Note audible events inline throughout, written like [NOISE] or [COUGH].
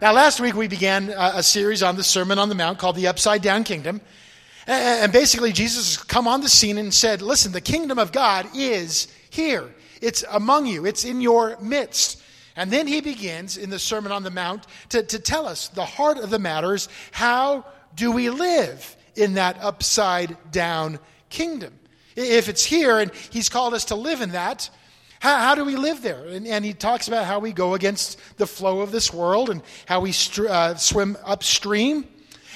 Now, last week we began a, series on the Sermon on the Mount called The Upside Down Kingdom. And, and basically, Jesus has come on the scene and said, Listen, the kingdom of God is here, it's among you, it's in your midst. And then he begins in the Sermon on the Mount to, to tell us the heart of the matter is how do we live in that upside down kingdom? If it's here and he's called us to live in that, how, how do we live there? And, and, he talks about how we go against the flow of this world and how we uh, swim upstream.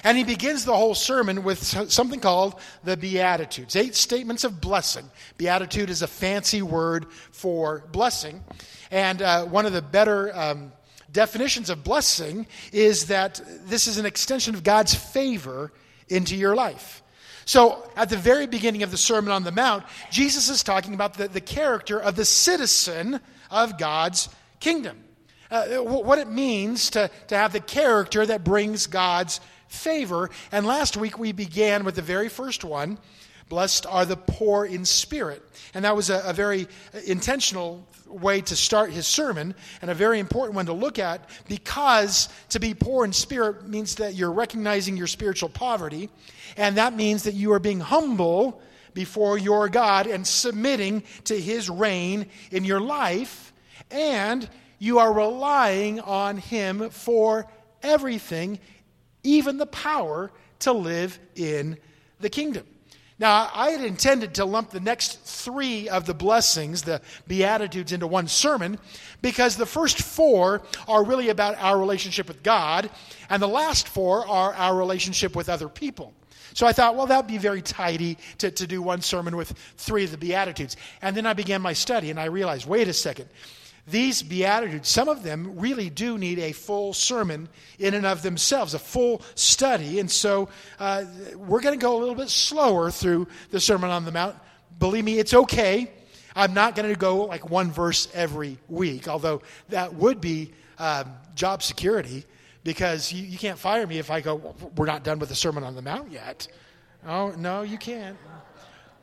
And he begins the whole sermon with something called the Beatitudes eight statements of blessing. Beatitude is a fancy word for blessing. And uh, one of the better um, definitions of blessing is that this is an extension of God's favor into your life. So, at the very beginning of the Sermon on the Mount, Jesus is talking about the, the character of the citizen of God's kingdom. Uh, what it means to, to have the character that brings God's favor. And last week we began with the very first one Blessed are the poor in spirit. And that was a, a very intentional way to start his sermon and a very important one to look at because to be poor in spirit means that you're recognizing your spiritual poverty. And that means that you are being humble before your God and submitting to his reign in your life. And you are relying on him for everything, even the power to live in the kingdom. Now, I had intended to lump the next three of the blessings, the Beatitudes, into one sermon because the first four are really about our relationship with God, and the last four are our relationship with other people. So I thought, well, that would be very tidy to, to do one sermon with three of the Beatitudes. And then I began my study, and I realized, wait a second. These Beatitudes, some of them really do need a full sermon in and of themselves, a full study. And so uh, we're going to go a little bit slower through the Sermon on the Mount. Believe me, it's okay. I'm not going to go like one verse every week, although that would be um, job security because you, you can't fire me if I go, we're not done with the Sermon on the Mount yet. Oh, no, you can't.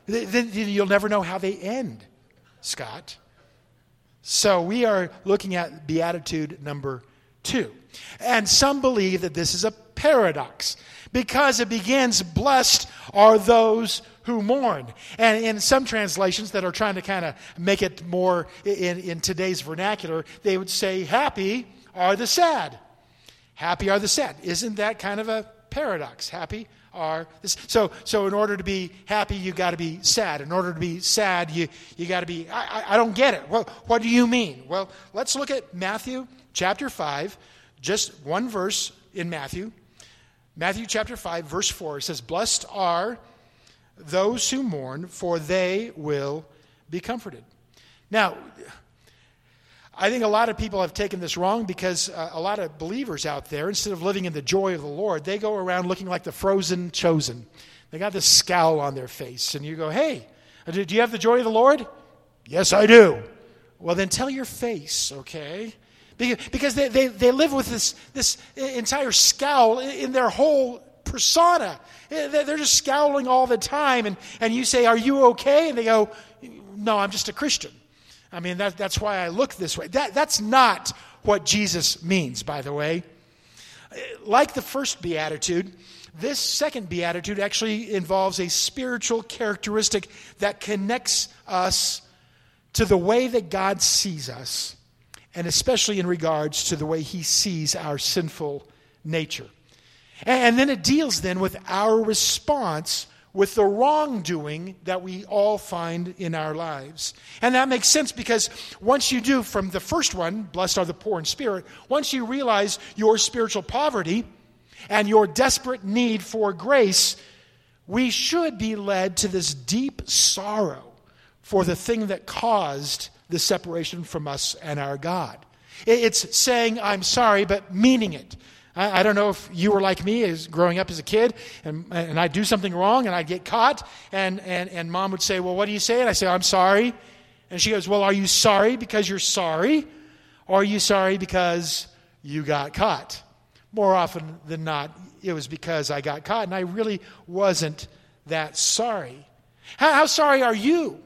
Then you'll never know how they end, Scott. So we are looking at beatitude number two. And some believe that this is a paradox because it begins, Blessed are those who mourn. And in some translations that are trying to kind of make it more in, in today's vernacular, they would say, Happy are the sad. Happy are the sad. Isn't that kind of a paradox? Happy are this. So, so in order to be happy, you got to be sad. In order to be sad, you, you got to be, I, I, I don't get it. Well, what do you mean? Well, let's look at Matthew chapter 5, just one verse in Matthew. Matthew chapter 5, verse 4, it says, Blessed are those who mourn, for they will be comforted. Now, I think a lot of people have taken this wrong because uh, a lot of believers out there, instead of living in the joy of the Lord, they go around looking like the frozen chosen. They got this scowl on their face, and you go, Hey, do you have the joy of the Lord? Yes, I do. Well, then tell your face, okay? Because they, they, they live with this, this entire scowl in their whole persona. They're just scowling all the time, and, and you say, Are you okay? And they go, No, I'm just a Christian. I mean, that, that's why I look this way. That, that's not what Jesus means, by the way. Like the first beatitude, this second beatitude actually involves a spiritual characteristic that connects us to the way that God sees us, and especially in regards to the way he sees our sinful nature. And then it deals then with our response with the wrongdoing that we all find in our lives. And that makes sense because once you do from the first one, blessed are the poor in spirit, once you realize your spiritual poverty and your desperate need for grace, we should be led to this deep sorrow for the thing that caused the separation from us and our God. It's saying, I'm sorry, but meaning it. I, I, don't know if you were like me as growing up as a kid, and, and I'd do something wrong and I'd get caught, and, and, and mom would say, Well, what do you say? And I say, I'm sorry. And she goes, Well, are you sorry because you're sorry? Or are you sorry because you got caught? More often than not, it was because I got caught, and I really wasn't that sorry. How, how sorry are you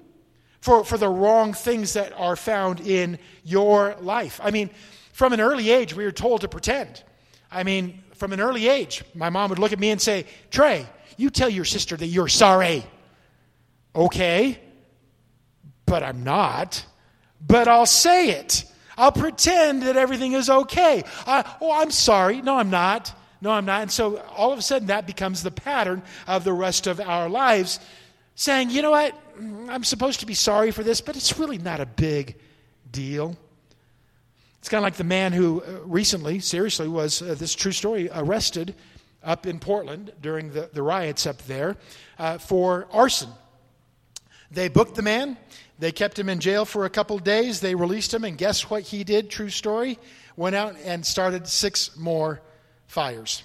for, for the wrong things that are found in your life? I mean, from an early age, we were told to pretend. I mean, from an early age, my mom would look at me and say, Trey, you tell your sister that you're sorry. Okay, but I'm not. But I'll say it. I'll pretend that everything is okay. Oh, I'm sorry. No, I'm not. No, I'm not. And so all of a sudden, that becomes the pattern of the rest of our lives, saying, you know what? I'm supposed to be sorry for this, but it's really not a big deal. It's kind of like the man who uh, recently, seriously, was uh, this true story, arrested up in Portland during the, the riots up there uh, for arson. They booked the man, they kept him in jail for a couple days, they released him, and guess what he did? True story. Went out and started six more fires.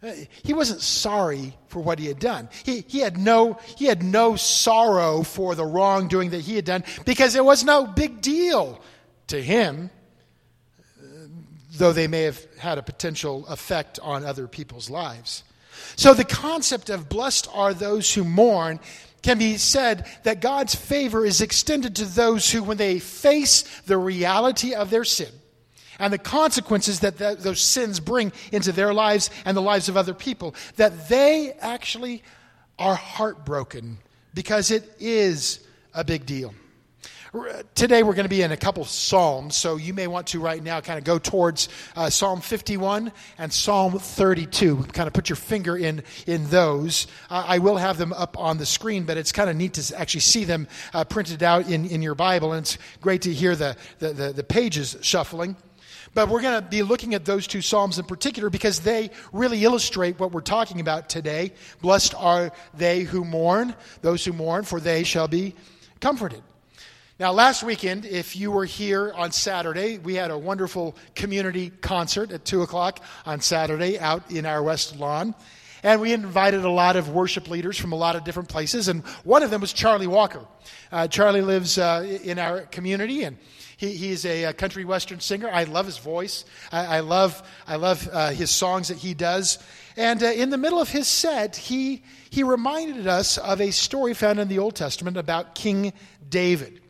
Uh, he wasn't sorry for what he had done. He, he, had no, he had no sorrow for the wrongdoing that he had done because it was no big deal to him though they may have had a potential effect on other people's lives. So the concept of blessed are those who mourn can be said that God's favor is extended to those who, when they face the reality of their sin and the consequences that those sins bring into their lives and the lives of other people, that they actually are heartbroken because it is a big deal. Today we're going to be in a couple Psalms, so you may want to right now kind of go towards uh, Psalm 51 and Psalm 32. Kind of put your finger in, in those. Uh, I will have them up on the screen, but it's kind of neat to actually see them uh, printed out in, in your Bible, and it's great to hear the, the, the, the pages shuffling. But we're going to be looking at those two Psalms in particular because they really illustrate what we're talking about today. Blessed are they who mourn, those who mourn, for they shall be comforted. Now, last weekend, if you were here on Saturday, we had a wonderful community concert at 2 o'clock on Saturday out in our West Lawn. And we invited a lot of worship leaders from a lot of different places. And one of them was Charlie Walker. Uh, Charlie lives uh, in our community, and he, he's a, a, country western singer. I love his voice. I, I love, I love uh, his songs that he does. And uh, in the middle of his set, he, he reminded us of a story found in the Old Testament about King David.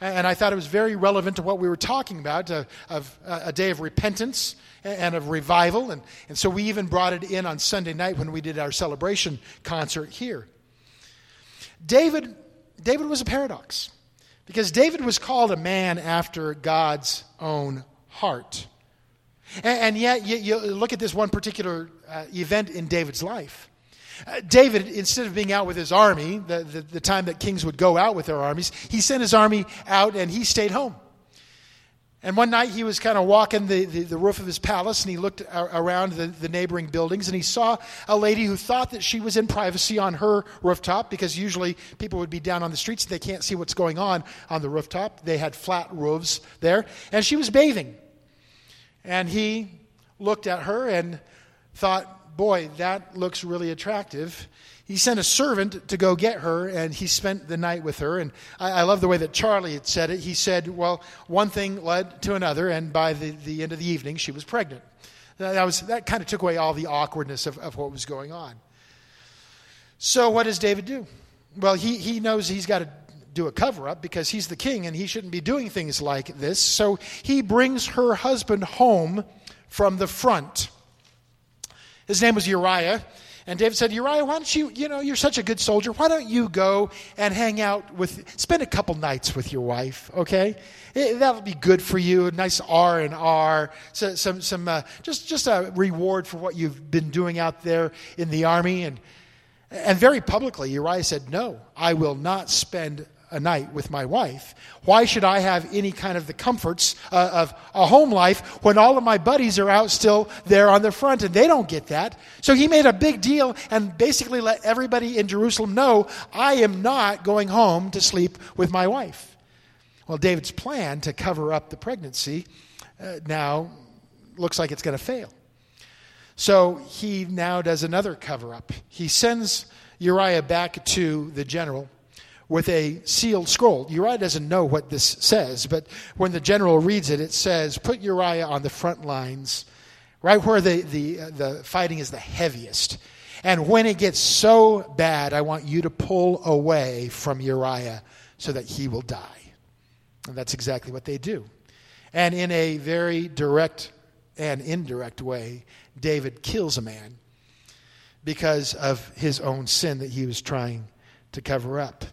And I thought it was very relevant to what we were talking about uh, of uh, a day of repentance and of revival. And, and so we even brought it in on Sunday night when we did our celebration concert here. David, David was a paradox because David was called a man after God's own heart. And, and yet, you, you, look at this one particular uh, event in David's life. Uh, David, instead of being out with his army, the, the, the, time that kings would go out with their armies, he sent his army out and he stayed home. And one night he was kind of walking the, the, the roof of his palace and he looked around the, the neighboring buildings and he saw a lady who thought that she was in privacy on her rooftop because usually people would be down on the streets and they can't see what's going on on the rooftop. They had flat roofs there. And she was bathing. And he looked at her and thought, boy, that looks really attractive. He sent a servant to go get her, and he spent the night with her. And I, I love the way that Charlie had said it. He said, well, one thing led to another, and by the, the end of the evening, she was pregnant. That, was, that kind of took away all the awkwardness of, of what was going on. So, what does David do? Well, he, he knows he's got to do a cover up because he's the king and he shouldn't be doing things like this. So, he brings her husband home from the front. His name was Uriah. And David said, Uriah, why don't you, you know, you're such a good soldier. Why don't you go and hang out with, spend a couple nights with your wife, okay? It, that'll be good for you. A nice R and R. So, some, some, uh, just, just a reward for what you've been doing out there in the army. And, and very publicly, Uriah said, No, I will not spend a night with my wife. Why should I have any kind of the comforts uh, of a home life when all of my buddies are out still there on the front and they don't get that? So he made a big deal and basically let everybody in Jerusalem know I am not going home to sleep with my wife. Well, David's plan to cover up the pregnancy uh, now looks like it's going to fail. So he now does another cover up. He sends Uriah back to the general with a sealed scroll. Uriah doesn't know what this says, but when the general reads it, it says, Put Uriah on the front lines, right where the, the, uh, the fighting is the heaviest. And when it gets so bad, I want you to pull away from Uriah so that he will die. And that's exactly what they do. And in a very direct and indirect way, David kills a man because of his own sin that he was trying to cover up.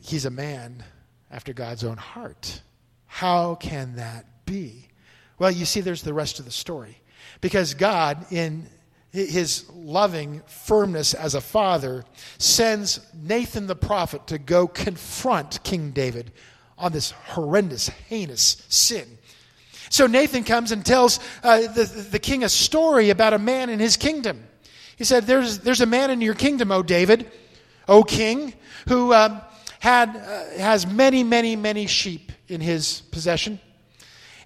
He's a man after God's own heart. How can that be? Well, you see, there's the rest of the story. Because God, in his loving firmness as a father, sends Nathan the prophet to go confront King David on this horrendous, heinous sin. So Nathan comes and tells uh, the, the king a story about a man in his kingdom. He said, There's, there's a man in your kingdom, O David, O king, who um, had, uh, has many, many, many sheep in his possession.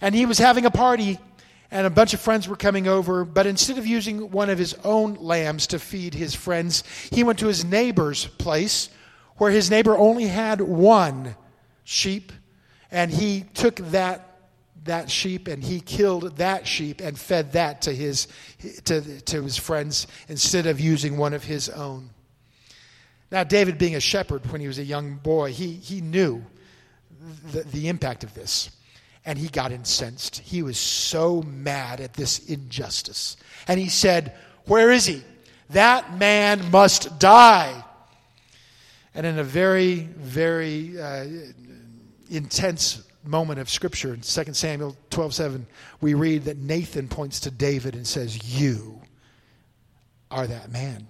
And he was having a party, and a bunch of friends were coming over. But instead of using one of his own lambs to feed his friends, he went to his neighbor's place, where his neighbor only had one sheep, and he took that that sheep and he killed that sheep and fed that to his to, to his friends instead of using one of his own now david being a shepherd when he was a young boy he, he knew the, the impact of this. And he got incensed. He was so mad at this injustice. And he said where is he? That man must die. And in a very very uh, intense moment of scripture in 2 Samuel 12:7 we read that Nathan points to David and says you are that man.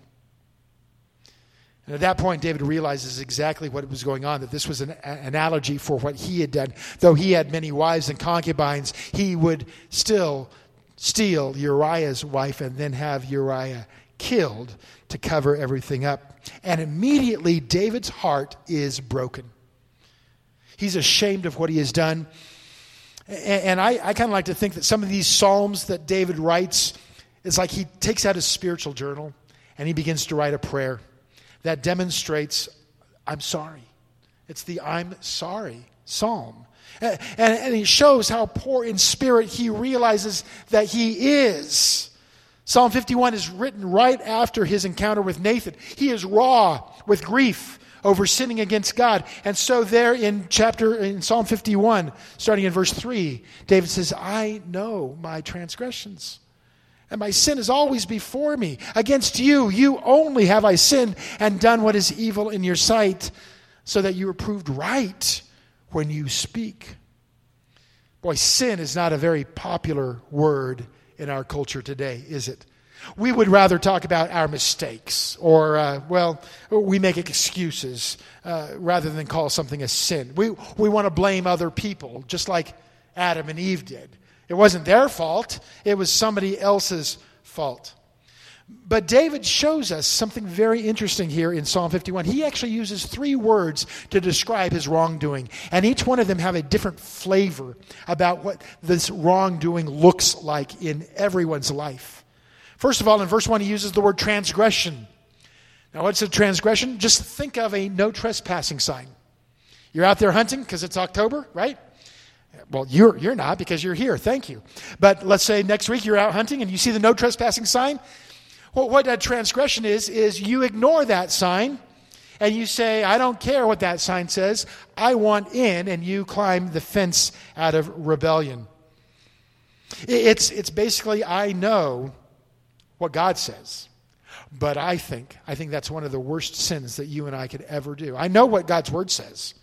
And at that point David realizes exactly what was going on that this was an analogy for what he had done. Though he had many wives and concubines, he would still steal Uriah's wife and then have Uriah killed to cover everything up. And immediately David's heart is broken. He's ashamed of what he has done. And I, I kind of like to think that some of these Psalms that David writes, it's like he takes out his spiritual journal and he begins to write a prayer that demonstrates, I'm sorry. It's the I'm sorry psalm. And, and, he shows how poor in spirit he realizes that he is. Psalm 51 is written right after his encounter with Nathan. He is raw with grief over sinning against God. And so there in chapter in Psalm 51, starting in verse 3, David says, "I know my transgressions." And my sin is always before me. Against you, you only have I sinned and done what is evil in your sight, so that you are proved right when you speak. Boy, sin is not a very popular word in our culture today, is it? We would rather talk about our mistakes or, uh, well, we make excuses uh, rather than call something a sin. We, we want to blame other people, just like Adam and Eve did. It wasn't their fault, it was somebody else's fault. But David shows us something very interesting here in Psalm 51. He actually uses three words to describe his wrongdoing, and each one of them have a different flavor about what this wrongdoing looks like in everyone's life. First of all, in verse 1, he uses the word transgression. Now, what's a transgression? Just think of a no trespassing sign. You're out there hunting because it's October, right? Well, you're, you're not because you're here. Thank you. But let's say next week you're out hunting and you see the no trespassing sign. Well, what a transgression is, is you ignore that sign and you say, I don't care what that sign says. I want in, and you climb the fence out of rebellion. It's, it's basically, I know what God says. But I think, I think that's one of the worst sins that you and I could ever do. I know what God's word says,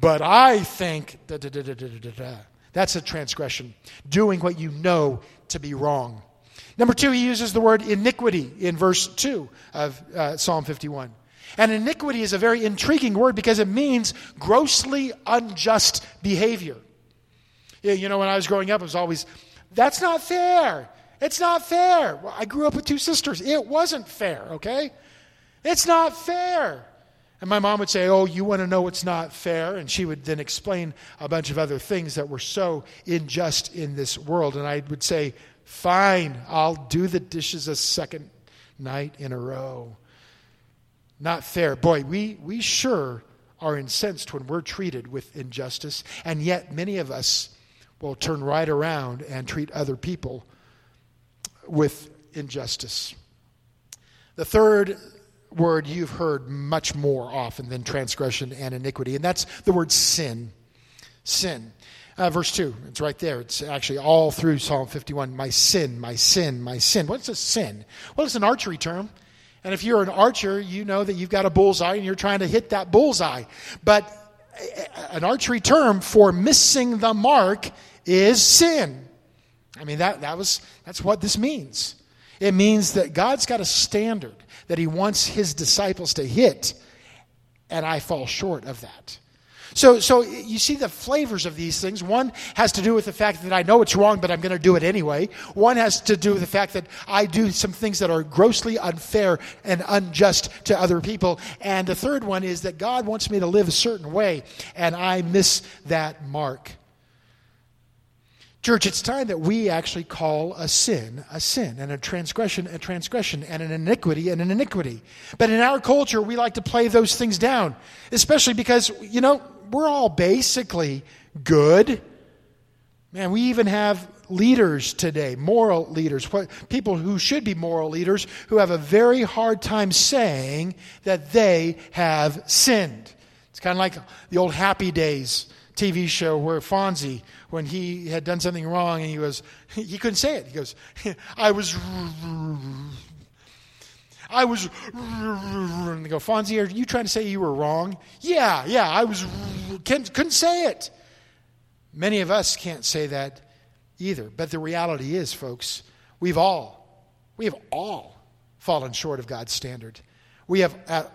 but I think da, da, da, that's a transgression, doing what you know to be wrong. Number two, he uses the word iniquity in verse 2 of uh, Psalm 51. And iniquity is a very intriguing word because it means grossly unjust behavior. You know, when I was growing up, it was always, that's not fair. It's not fair. Well, I grew up with two sisters. It wasn't fair, okay? It's not fair. And my mom would say, Oh, you want to know what's not fair? And she would then explain a bunch of other things that were so unjust in this world. And I would say, Fine, I'll do the dishes a second night in a row. Not fair. Boy, we, we sure are incensed when we're treated with injustice. And yet, many of us will turn right around and treat other people with injustice. The third word you've heard much more often than transgression and iniquity, and that's the word sin. Sin. Uh, verse 2, it's right there. It's actually all through Psalm 51. My sin, my sin, my sin. What's a sin? Well, it's an archery term. And if you're an archer, you know that you've got a bullseye and you're trying to hit that bullseye. But an archery term for missing the mark is sin. I mean, that, that was, that's what this means. It means that God's got a standard that He wants His disciples to hit, and I fall short of that. So, so you see the flavors of these things. One has to do with the fact that I know it's wrong, but I'm going to do it anyway. One has to do with the fact that I do some things that are grossly unfair and unjust to other people. And the third one is that God wants me to live a certain way, and I miss that mark. Church, it's time that we actually call a sin a sin, and a transgression a transgression, and an iniquity and an iniquity. But in our culture, we like to play those things down, especially because, you know, we're all basically good. Man, we even have leaders today, moral leaders, people who should be moral leaders, who have a very hard time saying that they have sinned. It's kind of like the old Happy Days TV show where Fonzie, when he had done something wrong and he was, he couldn't say it. He goes, I was, I was, and they go, Fonzie, are you trying to say you were wrong? Yeah, yeah, I was, couldn't say it. Many of us can't say that either. But the reality is, folks, we've all, we have all fallen short of God's standard. We have at,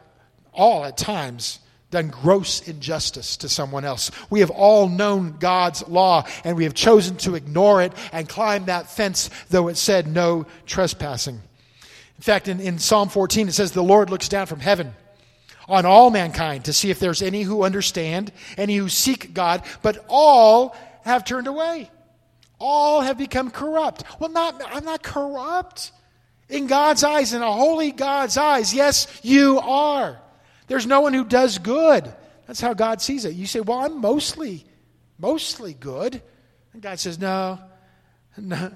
all at times done gross injustice to someone else. We have all known God's law and we have chosen to ignore it and climb that fence, though it said no trespassing. In fact, in, in Psalm 14, it says, The Lord looks down from heaven on all mankind to see if there's any who understand, any who seek God, but all have turned away. All have become corrupt. Well, not, I'm not corrupt. In God's eyes, in a holy God's eyes, yes, you are. There's no one who does good. That's how God sees it. You say, Well, I'm mostly, mostly good. And God says, No, [LAUGHS] no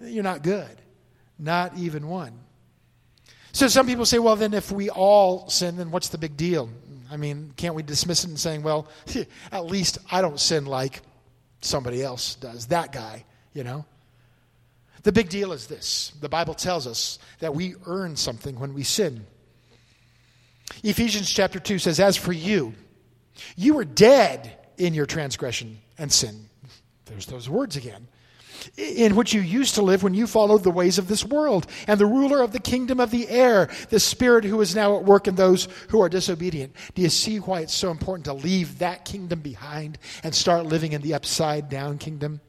you're not good. Not even one. So some people say, Well, then if we all sin, then what's the big deal? I mean, can't we dismiss it and saying, Well, [LAUGHS] at least I don't sin like somebody else does, that guy, you know? The big deal is this the Bible tells us that we earn something when we sin. Ephesians chapter 2 says, As for you, you were dead in your transgression and sin. There's those words again. In which you used to live when you followed the ways of this world and the ruler of the kingdom of the air, the spirit who is now at work in those who are disobedient. Do you see why it's so important to leave that kingdom behind and start living in the upside down kingdom?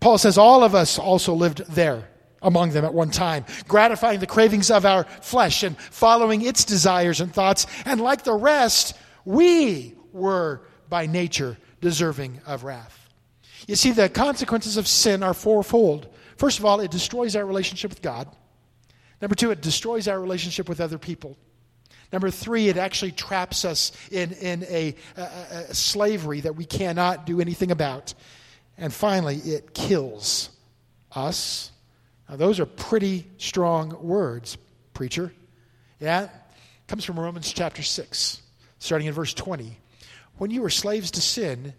Paul says all of us also lived there among them at one time, gratifying the cravings of our flesh and following its desires and thoughts. And like the rest, we were by nature deserving of wrath. You see, the consequences of sin are fourfold. First of all, it destroys our relationship with God. Number two, it destroys our relationship with other people. Number three, it actually traps us in, in a, a, a slavery that we cannot do anything about. And finally, it kills us now, those are pretty strong words, preacher. Yeah? Comes from Romans chapter 6, starting in verse 20. When you were slaves to sin,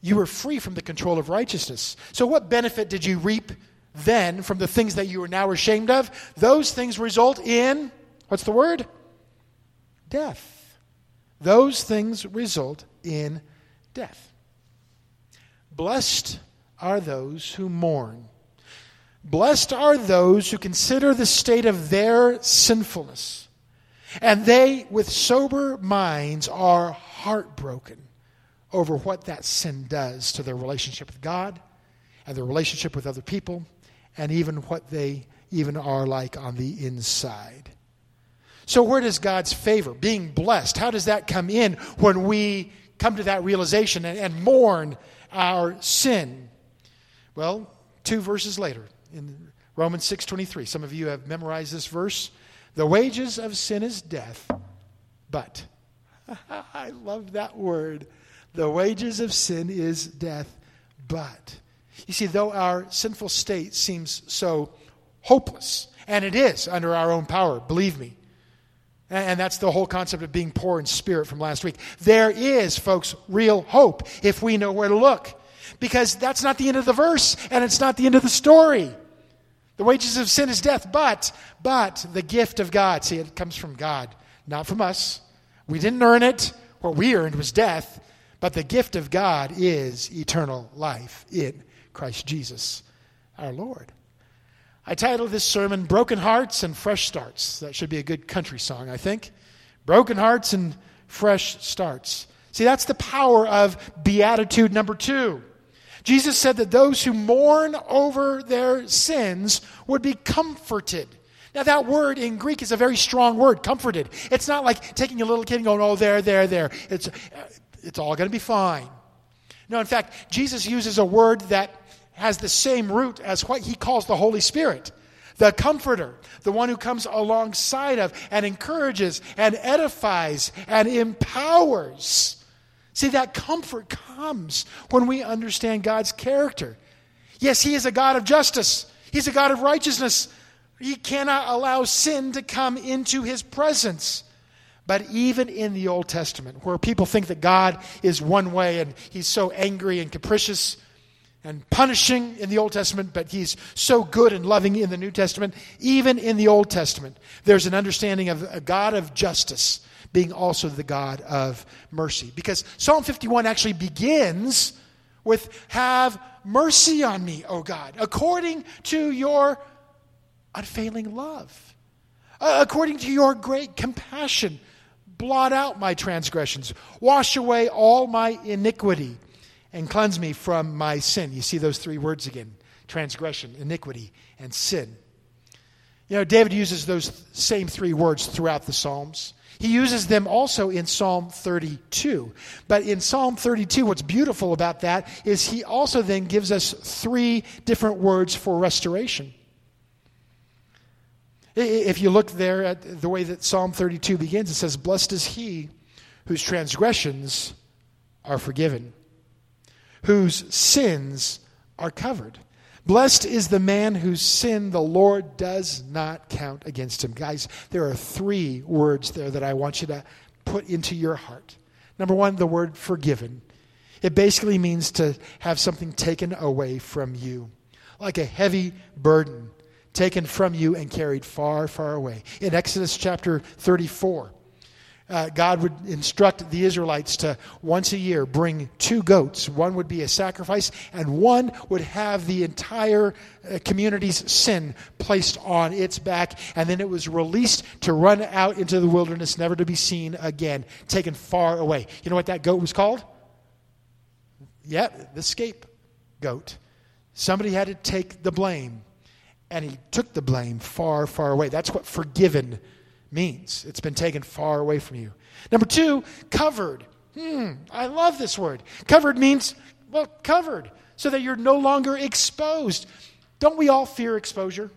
you were free from the control of righteousness. So, what benefit did you reap then from the things that you are now ashamed of? Those things result in, what's the word? Death. Those things result in death. Blessed are those who mourn Blessed are those who consider the state of their sinfulness, and they, with sober minds, are heartbroken over what that sin does to their relationship with God and their relationship with other people, and even what they even are like on the inside. So, where does God's favor, being blessed, how does that come in when we come to that realization and, and mourn our sin? Well, two verses later, in Romans 6:23. Some of you have memorized this verse. The wages of sin is death, but [LAUGHS] I love that word. The wages of sin is death, but you see though our sinful state seems so hopeless, and it is under our own power, believe me. And that's the whole concept of being poor in spirit from last week. There is, folks, real hope if we know where to look. Because that's not the end of the verse and it's not the end of the story. The wages of sin is death, but, but the gift of God, see, it comes from God, not from us. We didn't earn it. What we earned was death, but the gift of God is eternal life in Christ Jesus our Lord. I titled this sermon Broken Hearts and Fresh Starts. That should be a good country song, I think. Broken Hearts and Fresh Starts. See, that's the power of beatitude number two. Jesus said that those who mourn over their sins would be comforted. Now, that word in Greek is a very strong word, comforted. It's not like taking a little kid and going, oh, there, there, there. It's, uh, it's all going to be fine. No, in fact, Jesus uses a word that has the same root as what he calls the Holy Spirit the comforter, the one who comes alongside of and encourages and edifies and empowers. See, that comfort comes when we understand God's character. Yes, He is a God of justice, He's a God of righteousness. He cannot allow sin to come into His presence. But even in the Old Testament, where people think that God is one way and He's so angry and capricious, and punishing in the Old Testament, but he's so good and loving in the New Testament. Even in the Old Testament, there's an understanding of a God of justice being also the God of mercy. Because Psalm 51 actually begins with, Have mercy on me, O God, according to your unfailing love, uh, according to your great compassion. Blot out my transgressions, wash away all my iniquity and cleanse me from my sin. You see those three words again transgression, iniquity, and sin. You know, David uses those same three words throughout the Psalms. He uses them also in Psalm 32. But in Psalm 32, what's beautiful about that is he also then gives us three different words for restoration. If you look there at the way that Psalm 32 begins, it says, Blessed is he whose transgressions are forgiven whose sins are covered. Blessed is the man whose sin the Lord does not count against him. Guys, there are three words there that I want you to put into your heart. Number one, the word forgiven. It basically means to have something taken away from you, like a heavy burden taken from you and carried far, far away. In Exodus chapter 34, uh, God would instruct the Israelites to once a year bring two goats. One would be a sacrifice, and one would have the entire uh, community's sin placed on its back, and then it was released to run out into the wilderness, never to be seen again, taken far away. You know what that goat was called? Yeah, the scapegoat. Somebody had to take the blame, and he took the blame far, far away. That's what forgiven means. It's been taken far away from you. Number two, covered. Hmm, I love this word. Covered means, well, covered, so that you're no longer exposed. Don't we all fear exposure?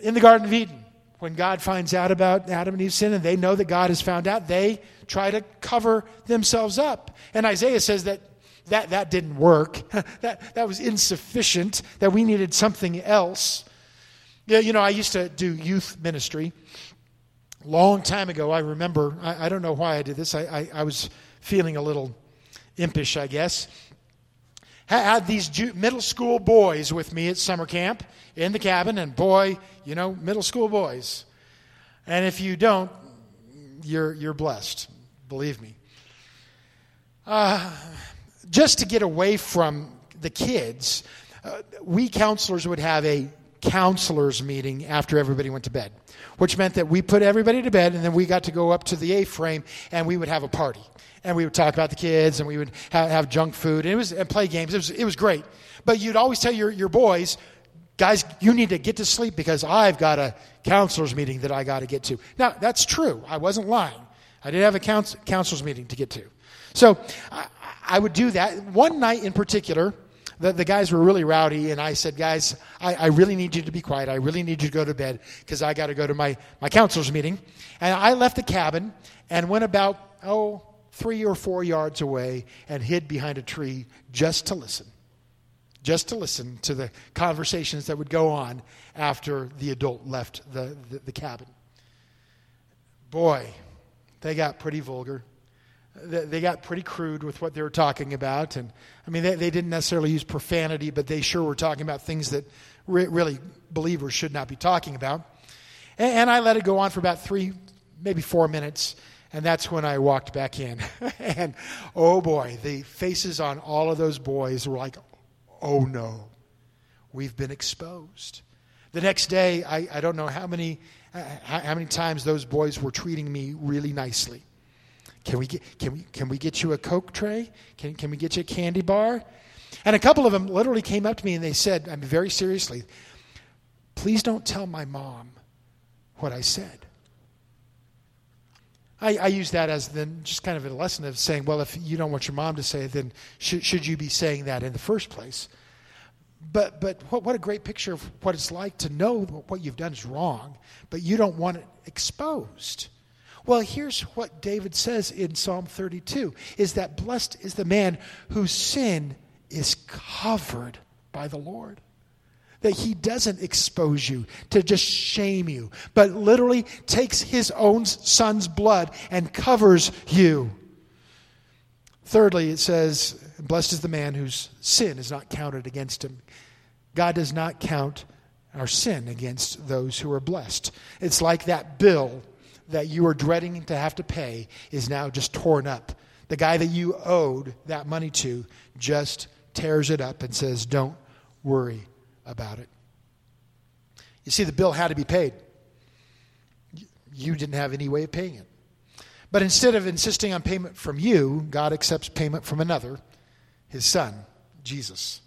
In the Garden of Eden, when God finds out about Adam and Eve's sin and they know that God has found out, they try to cover themselves up. And Isaiah says that that, that didn't work. [LAUGHS] that, that was insufficient, that we needed something else. Yeah, you know, I used to do youth ministry. Long time ago, I remember, I, I don't know why I did this. I, I, I, was feeling a little impish, I guess. Had these middle school boys with me at summer camp in the cabin, and boy, you know, middle school boys. And if you don't, you're, you're blessed, believe me. Uh, just to get away from the kids, uh, we counselors would have a counselors meeting after everybody went to bed, which meant that we put everybody to bed and then we got to go up to the A frame and we would have a party. And we would talk about the kids and we would have, have junk food and, it was, and play games. It was, it was great. But you'd always tell your, your boys, guys, you need to get to sleep because I've got a counselors meeting that I got to get to. Now, that's true. I wasn't lying. I did have a counselors meeting to get to. So I, I would do that. One night in particular, the, the guys were really rowdy, and I said, Guys, I, I really need you to be quiet. I really need you to go to bed because I got to go to my, my counselor's meeting. And I left the cabin and went about, oh, three or four yards away and hid behind a tree just to listen. Just to listen to the conversations that would go on after the adult left the, the, the cabin. Boy, they got pretty vulgar. They got pretty crude with what they were talking about. And I mean, they, they didn't necessarily use profanity, but they sure were talking about things that re- really believers should not be talking about. And, and, I let it go on for about three, maybe four minutes. And that's when I walked back in. [LAUGHS] and oh boy, the faces on all of those boys were like, oh no, we've been exposed. The next day, I, I don't know how many, uh, how many times those boys were treating me really nicely. Can we get, can we, can we get you a Coke Trey? Can, can we get you a candy bar? And a couple of them literally came up to me and they said, I mean, very seriously, please don't tell my mom what I said. I, I use that as then just kind of a lesson of saying, well, if you don't want your mom to say it, then should, should you be saying that in the first place? But, but what, what a great picture of what it's like to know what you've done is wrong, but you don't want it exposed. Well, here's what David says in Psalm 32 is that blessed is the man whose sin is covered by the Lord. That he doesn't expose you to just shame you, but literally takes his own son's blood and covers you. Thirdly, it says, Blessed is the man whose sin is not counted against him. God does not count our sin against those who are blessed. It's like that bill that you are dreading to have to pay is now just torn up. The guy that you owed that money to just tears it up and says, Don't worry about it. You see, the bill had to be paid. You didn't have any way of paying it. But instead of insisting on payment from you, God accepts payment from another, his son, Jesus.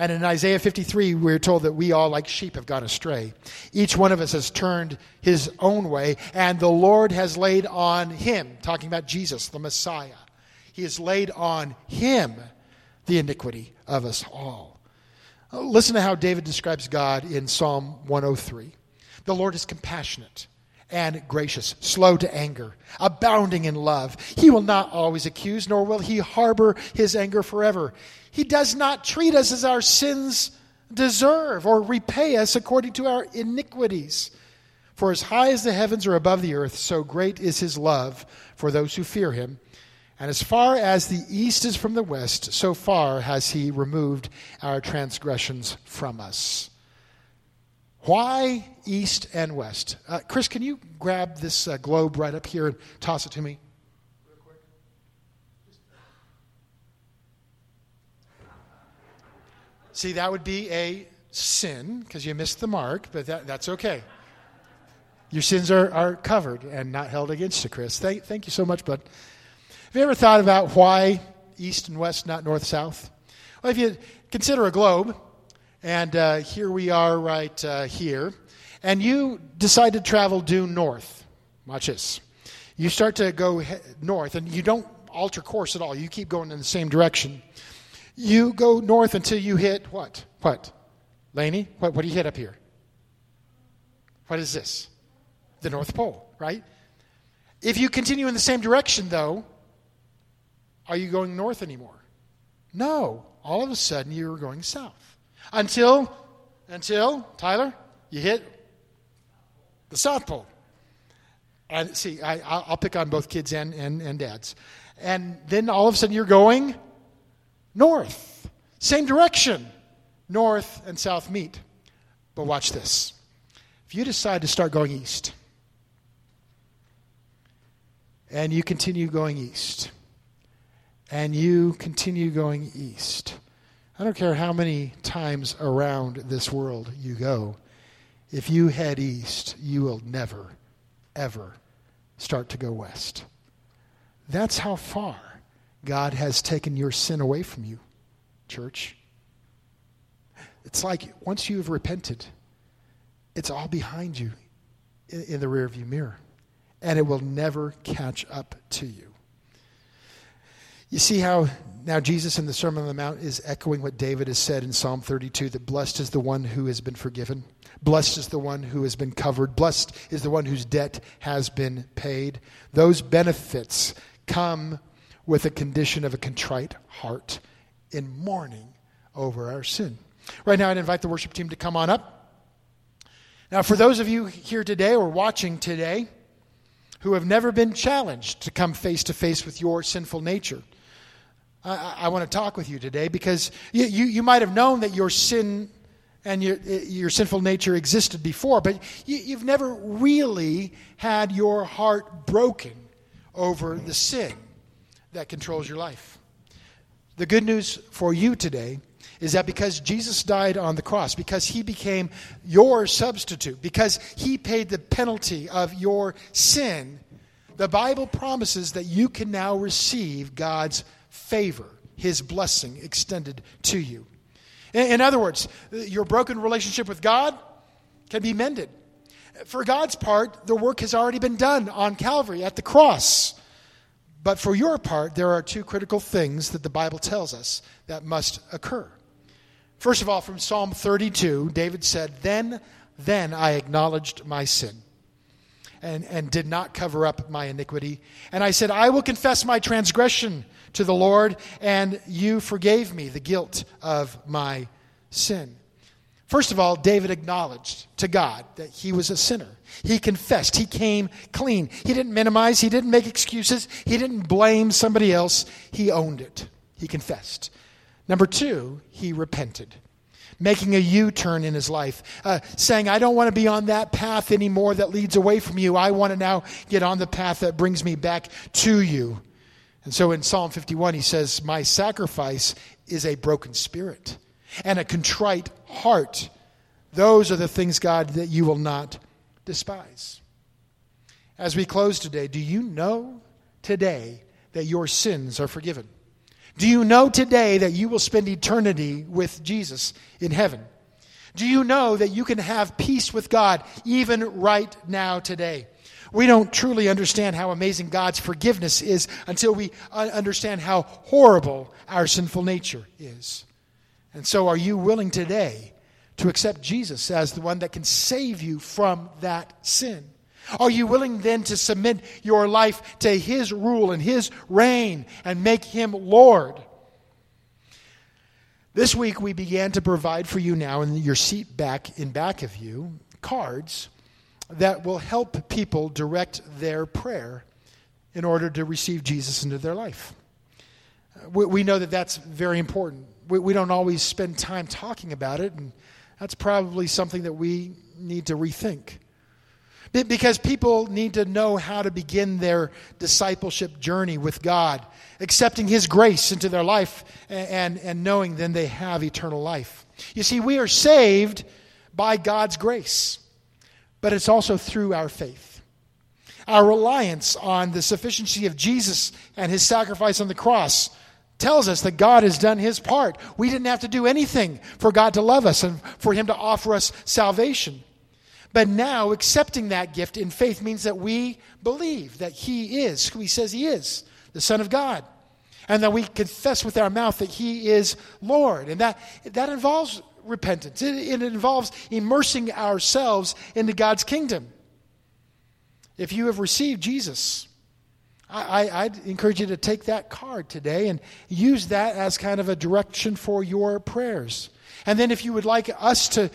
And in Isaiah 53, we're told that we all, like sheep, have gone astray. Each one of us has turned his own way, and the Lord has laid on him, talking about Jesus, the Messiah, he has laid on him the iniquity of us all. Listen to how David describes God in Psalm 103. The Lord is compassionate and gracious, slow to anger, abounding in love. He will not always accuse, nor will he harbor his anger forever. He does not treat us as our sins deserve or repay us according to our iniquities. For as high as the heavens are above the earth, so great is his love for those who fear him. And as far as the east is from the west, so far has he removed our transgressions from us. Why east and west? Uh, Chris, can you grab this uh, globe right up here and toss it to me? See, that would be a sin because you missed the mark, but that, that's okay. Your sins are, are covered and not held against you, Chris. Thank, thank you so much, bud. Have you ever thought about why east and west, not north south? Well, if you consider a globe, and uh, here we are right uh, here, and you decide to travel due north, watch this. You start to go north, and you don't alter course at all. You keep going in the same direction. You go north until you hit what? What? Laney? What, what do you hit up here? What is this? The North Pole, right? If you continue in the same direction, though, are you going north anymore? No. All of a sudden, you're going south. Until, until, Tyler, you hit the South Pole. And see, I, will pick on both kids and, and, and dads. And then all of a sudden, you're going north. Same direction. North and south meet. But watch this. If you decide to start going east, and you continue going east, and you continue going east, I don't care how many times around this world you go, if you head east, you will never, ever start to go west. That's how far God has taken your sin away from you, church. It's like once you have repented, it's all behind you in, in the rearview mirror, and it will never catch up to you. You see how now Jesus in the Sermon on the Mount is echoing what David has said in Psalm 32 that blessed is the one who has been forgiven, blessed is the one who has been covered, blessed is the one whose debt has been paid. Those benefits come with a condition of a contrite heart in mourning over our sin. Right now, I'd invite the worship team to come on up. Now, for those of you here today or watching today who have never been challenged to come face to face with your sinful nature. I, I want to talk with you today because you, you, you, might have known that your sin and your, your sinful nature existed before, but you, you've never really had your heart broken over the sin that controls your life. The good news for you today is that because Jesus died on the cross, because he became your substitute, because he paid the penalty of your sin, the Bible promises that you can now receive God's favor, his blessing extended to you. In, other words, your broken relationship with God can be mended. For God's part, the work has already been done on Calvary at the cross. But for your part, there are two critical things that the Bible tells us that must occur. First of all, from Psalm 32, David said, Then, then I acknowledged my sin and, and did not cover up my iniquity. And I said, I will confess my transgression to the Lord, and you forgave me the guilt of my sin. First of all, David acknowledged to God that he was a sinner. He confessed. He came clean. He didn't minimize. He didn't make excuses. He didn't blame somebody else. He owned it. He confessed. Number two, he repented, making a U turn in his life, uh, saying, I don't want to be on that path anymore that leads away from you. I want to now get on the path that brings me back to you. And so in Psalm 51, he says, My sacrifice is a broken spirit and a contrite heart. Those are the things, God, that you will not despise. As we close today, do you know today that your sins are forgiven? Do you know today that you will spend eternity with Jesus in heaven? Do you know that you can have peace with God even right now today? We don't truly understand how amazing God's forgiveness is until we understand how horrible our sinful nature is. And so, are you willing today to accept Jesus as the one that can save you from that sin? Are you willing then to submit your life to His rule and His reign and make Him Lord? This week we began to provide for you now in your seat back in back of you cards that will help people direct their prayer in order to receive Jesus into their life. Uh, we, we know that that's very important. We, we don't always spend time talking about it, and that's probably something that we need to rethink. Because people need to know how to begin their discipleship journey with God, accepting His grace into their life and, and knowing then they have eternal life. You see, we are saved by God's grace but it's also through our faith. Our reliance on the sufficiency of Jesus and his sacrifice on the cross tells us that God has done his part. We didn't have to do anything for God to love us and for him to offer us salvation. But now, accepting that gift in faith means that we believe that he is who he says he is, the Son of God. And that we confess with our mouth that he is Lord. And that, that involves repentance. It, it involves immersing ourselves into God's kingdom. If you have received Jesus, I, would encourage you to take that card today and use that as kind of a direction for your prayers. And then, if you would like us to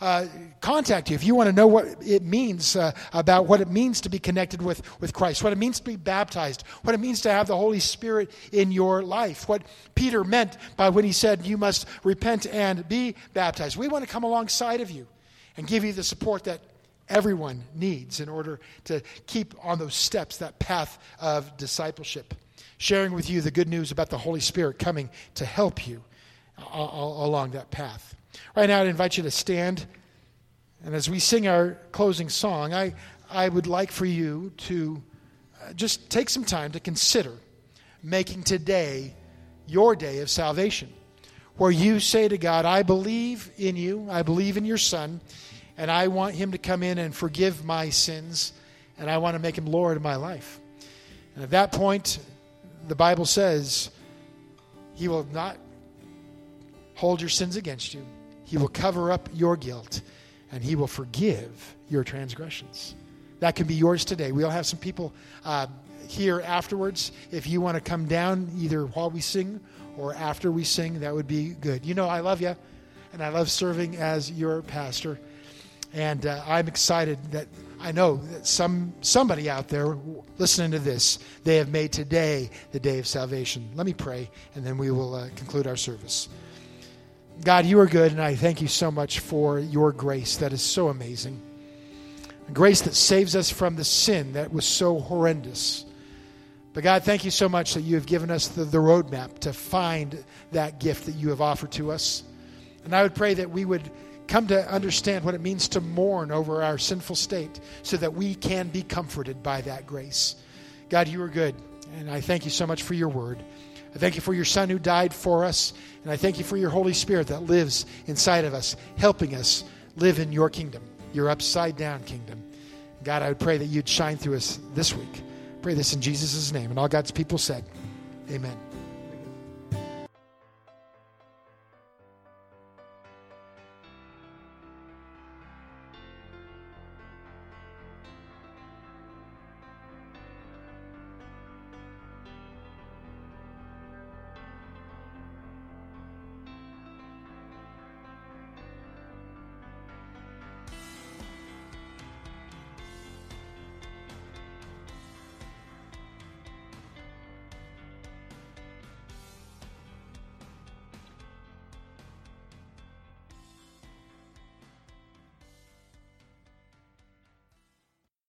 uh, contact you, if you want to know what it means uh, about what it means to be connected with, with Christ, what it means to be baptized, what it means to have the Holy Spirit in your life, what Peter meant by when he said, You must repent and be baptized, we want to come alongside of you and give you the support that everyone needs in order to keep on those steps, that path of discipleship. Sharing with you the good news about the Holy Spirit coming to help you along that path. Right now, I'd invite you to stand. And as we sing our closing song, I, I would like for you to uh, just take some time to consider making today your day of salvation, where you say to God, I believe in you, I believe in your Son, and I want him to come in and forgive my sins, and I want to make him Lord of my life. And at that point, the Bible says, He will not hold your sins against you. He will cover up your guilt and he will forgive your transgressions. That can be yours today. We'll have some people uh, here afterwards. If you want to come down either while we sing or after we sing, that would be good. You know, I love you and I love serving as your pastor. And uh, I'm excited that I know that some somebody out there listening to this, they have made today the day of salvation. Let me pray, and then we will uh, conclude our service. God, you are good, and I thank you so much for your grace that is so amazing. Grace that saves us from the sin that was so horrendous. But God, thank you so much that you have given us the, the roadmap to find that gift that you have offered to us. And I would pray that we would come to understand what it means to mourn over our sinful state so that we can be comforted by that grace. God, you are good, and I thank you so much for your word. I thank you for your Son who died for us, and I thank you for your Holy Spirit that lives inside of us, helping us live in your kingdom, your upside down kingdom. God, I would pray that you'd shine through us this week. Pray this in Jesus' name. And all God's people said, Amen.